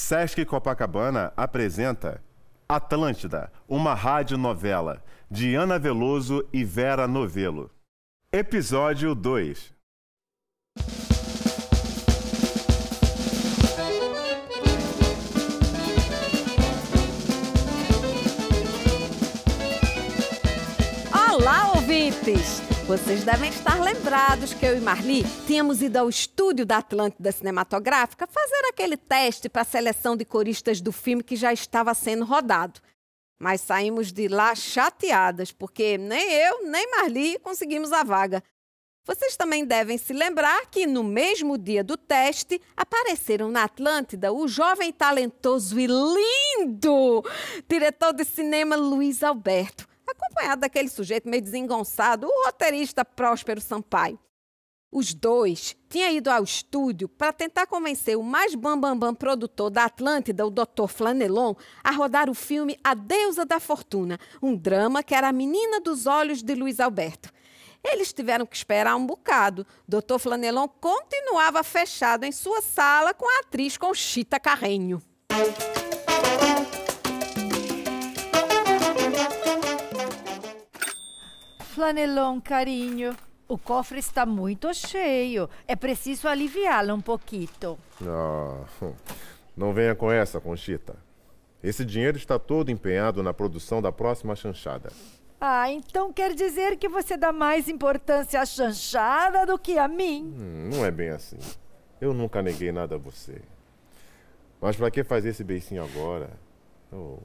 Sesc Copacabana apresenta Atlântida, uma radionovela, de Ana Veloso e Vera Novelo. Episódio 2 Olá, ouvintes! Vocês devem estar lembrados que eu e Marli tínhamos ido ao estúdio da Atlântida Cinematográfica fazer aquele teste para a seleção de coristas do filme que já estava sendo rodado. Mas saímos de lá chateadas, porque nem eu, nem Marli conseguimos a vaga. Vocês também devem se lembrar que no mesmo dia do teste apareceram na Atlântida o jovem talentoso e lindo diretor de cinema Luiz Alberto acompanhado daquele sujeito meio desengonçado, o roteirista Próspero Sampaio. Os dois tinham ido ao estúdio para tentar convencer o mais bambambam bam, bam produtor da Atlântida, o Dr. Flanelon, a rodar o filme A Deusa da Fortuna, um drama que era a menina dos olhos de Luiz Alberto. Eles tiveram que esperar um bocado. Dr. Flanelon continuava fechado em sua sala com a atriz Conchita Carrenho. Flanelon, carinho. O cofre está muito cheio. É preciso aliviá-lo um pouquinho. Não, não venha com essa, Conchita. Esse dinheiro está todo empenhado na produção da próxima chanchada. Ah, então quer dizer que você dá mais importância à chanchada do que a mim? Hum, não é bem assim. Eu nunca neguei nada a você. Mas para que fazer esse beicinho agora? Oh.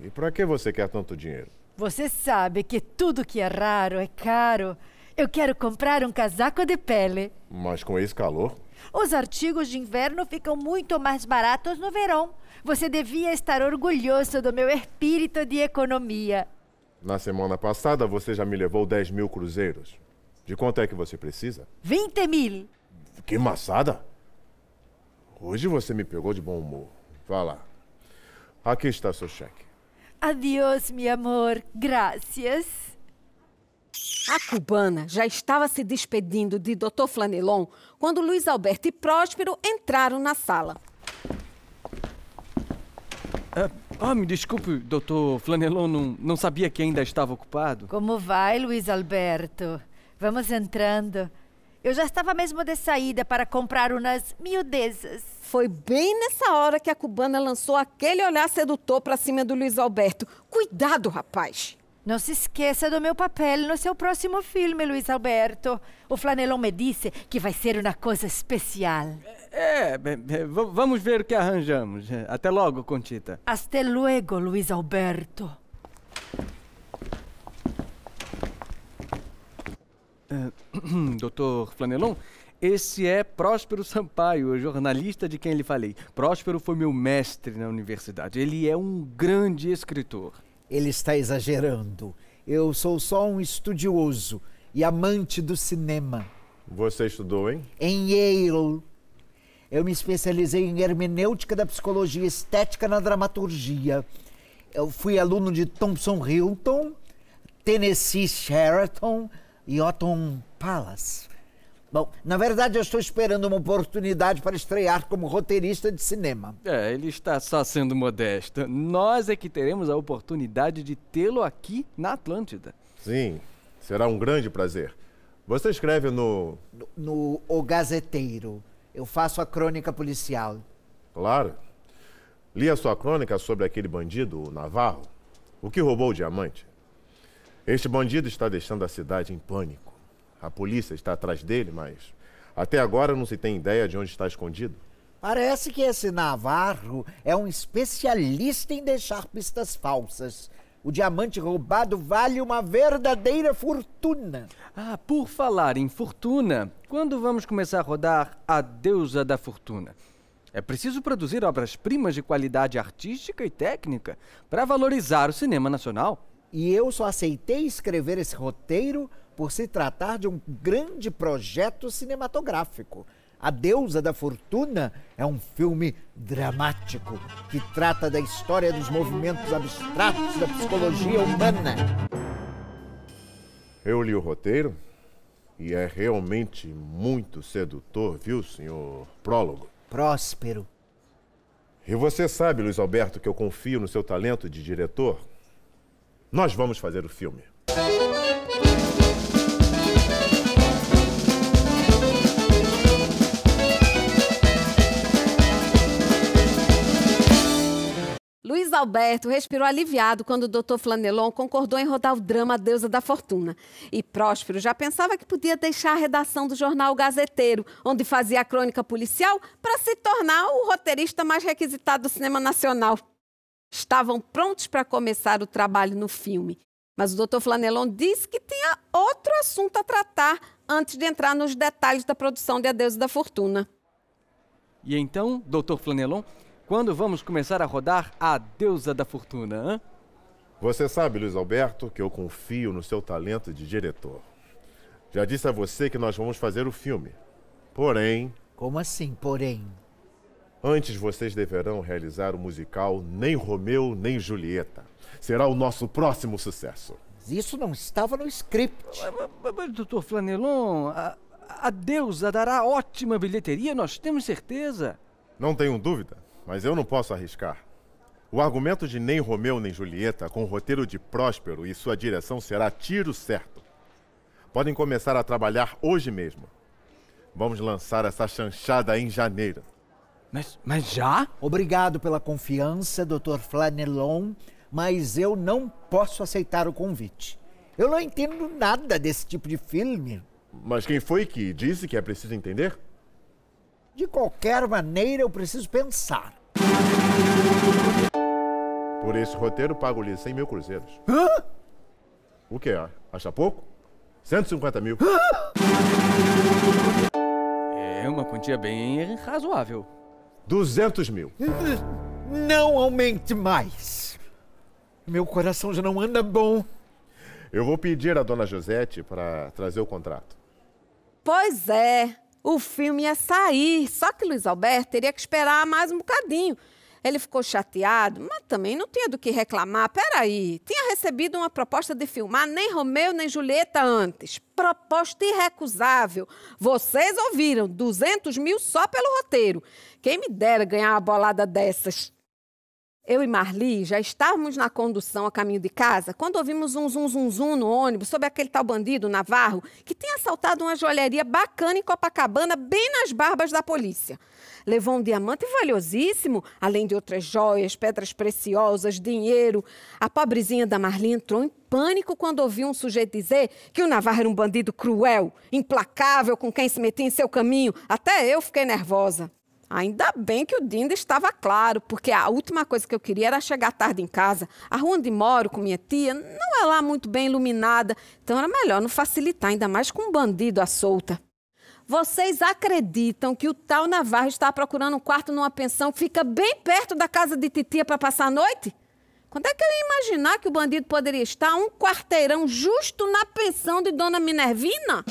E para que você quer tanto dinheiro? Você sabe que tudo que é raro é caro. Eu quero comprar um casaco de pele. Mas com esse calor? Os artigos de inverno ficam muito mais baratos no verão. Você devia estar orgulhoso do meu espírito de economia. Na semana passada você já me levou 10 mil cruzeiros. De quanto é que você precisa? 20 mil. Que maçada! Hoje você me pegou de bom humor. Vá lá. Aqui está seu cheque. Adiós, meu amor. Graças. A cubana já estava se despedindo de Dr. Flanelon quando Luiz Alberto e Próspero entraram na sala. Ah, ah me desculpe, doutor Flanelon, não, não sabia que ainda estava ocupado. Como vai, Luiz Alberto? Vamos entrando. Eu já estava mesmo de saída para comprar umas miudezas. Foi bem nessa hora que a cubana lançou aquele olhar sedutor para cima do Luiz Alberto. Cuidado, rapaz! Não se esqueça do meu papel no seu próximo filme, Luiz Alberto. O Flanelon me disse que vai ser uma coisa especial. É, é vamos ver o que arranjamos. Até logo, Contita. Até logo, Luiz Alberto. Uh, Doutor Flanelon, esse é Próspero Sampaio, o jornalista de quem lhe falei. Próspero foi meu mestre na universidade. Ele é um grande escritor. Ele está exagerando. Eu sou só um estudioso e amante do cinema. Você estudou, hein? Em Yale. Eu me especializei em hermenêutica da psicologia estética na dramaturgia. Eu fui aluno de Thompson Hilton, Tennessee Sheraton, e Otton Palace. Bom, na verdade eu estou esperando uma oportunidade para estrear como roteirista de cinema. É, ele está só sendo modesto. Nós é que teremos a oportunidade de tê-lo aqui na Atlântida. Sim, será um grande prazer. Você escreve no... no... No O Gazeteiro. Eu faço a crônica policial. Claro. Li a sua crônica sobre aquele bandido, o Navarro, o que roubou o diamante. Este bandido está deixando a cidade em pânico. A polícia está atrás dele, mas até agora não se tem ideia de onde está escondido. Parece que esse Navarro é um especialista em deixar pistas falsas. O diamante roubado vale uma verdadeira fortuna. Ah, por falar em fortuna, quando vamos começar a rodar A Deusa da Fortuna? É preciso produzir obras-primas de qualidade artística e técnica para valorizar o cinema nacional. E eu só aceitei escrever esse roteiro por se tratar de um grande projeto cinematográfico. A Deusa da Fortuna é um filme dramático que trata da história dos movimentos abstratos da psicologia humana. Eu li o roteiro e é realmente muito sedutor, viu, senhor Prólogo? Próspero. E você sabe, Luiz Alberto, que eu confio no seu talento de diretor? Nós vamos fazer o filme. Luiz Alberto respirou aliviado quando o Dr. Flanelon concordou em rodar o drama Deusa da Fortuna. E Próspero já pensava que podia deixar a redação do jornal Gazeteiro, onde fazia a crônica policial, para se tornar o roteirista mais requisitado do cinema nacional. Estavam prontos para começar o trabalho no filme. Mas o Dr. Flanelon disse que tinha outro assunto a tratar antes de entrar nos detalhes da produção de A Deusa da Fortuna. E então, Dr. Flanelon, quando vamos começar a rodar A Deusa da Fortuna, hã? Você sabe, Luiz Alberto, que eu confio no seu talento de diretor. Já disse a você que nós vamos fazer o filme. Porém, Como assim, porém? Antes vocês deverão realizar o musical Nem Romeu nem Julieta. Será o nosso próximo sucesso. Mas Isso não estava no script. Mas, mas, Dr. Flanelon, a, a Deusa dará ótima bilheteria, nós temos certeza. Não tenho dúvida, mas eu não posso arriscar. O argumento de Nem Romeu nem Julieta, com o roteiro de Próspero e sua direção, será tiro certo. Podem começar a trabalhar hoje mesmo. Vamos lançar essa chanchada em janeiro. Mas, mas já? Obrigado pela confiança, Dr. Flanelon, mas eu não posso aceitar o convite. Eu não entendo nada desse tipo de filme. Mas quem foi que disse que é preciso entender? De qualquer maneira, eu preciso pensar. Por esse roteiro, pago-lhe 100 mil cruzeiros. Hã? O que? Acha pouco? 150 mil. É uma quantia bem razoável. 200 mil. Não aumente mais. Meu coração já não anda bom. Eu vou pedir à dona Josete para trazer o contrato. Pois é, o filme ia sair, só que Luiz Alberto teria que esperar mais um bocadinho. Ele ficou chateado, mas também não tinha do que reclamar. Peraí, tinha recebido uma proposta de filmar nem Romeu nem Julieta antes. Proposta irrecusável. Vocês ouviram, 200 mil só pelo roteiro. Quem me dera ganhar uma bolada dessas. Eu e Marli já estávamos na condução a caminho de casa quando ouvimos um zum zum zum no ônibus sobre aquele tal bandido Navarro que tinha assaltado uma joalheria bacana em Copacabana, bem nas barbas da polícia. Levou um diamante valiosíssimo, além de outras joias, pedras preciosas, dinheiro. A pobrezinha da Marli entrou em pânico quando ouviu um sujeito dizer que o Navarro era um bandido cruel, implacável com quem se metia em seu caminho. Até eu fiquei nervosa. Ainda bem que o Dinda estava claro, porque a última coisa que eu queria era chegar tarde em casa. A rua onde moro com minha tia não é lá muito bem iluminada, então era melhor não facilitar, ainda mais com um bandido à solta. Vocês acreditam que o tal Navarro está procurando um quarto numa pensão que fica bem perto da casa de titia para passar a noite? Quando é que eu ia imaginar que o bandido poderia estar um quarteirão justo na pensão de Dona Minervina?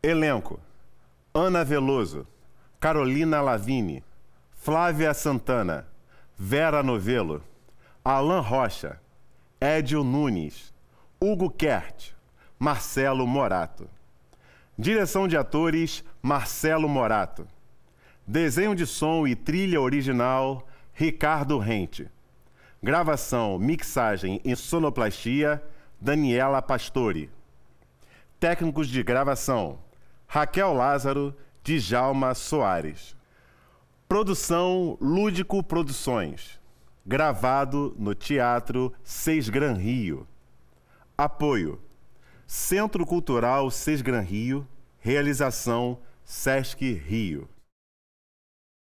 Elenco: Ana Veloso, Carolina Lavini, Flávia Santana, Vera Novelo, Alan Rocha, Édio Nunes, Hugo Kert, Marcelo Morato. Direção de atores: Marcelo Morato. Desenho de som e trilha original: Ricardo Rente. Gravação, mixagem e sonoplastia: Daniela Pastore. Técnicos de gravação: Raquel Lázaro, Djalma Soares. Produção Lúdico Produções. Gravado no Teatro Seis Gran Rio. Apoio: Centro Cultural Seis Gran Rio, Realização Sesc Rio.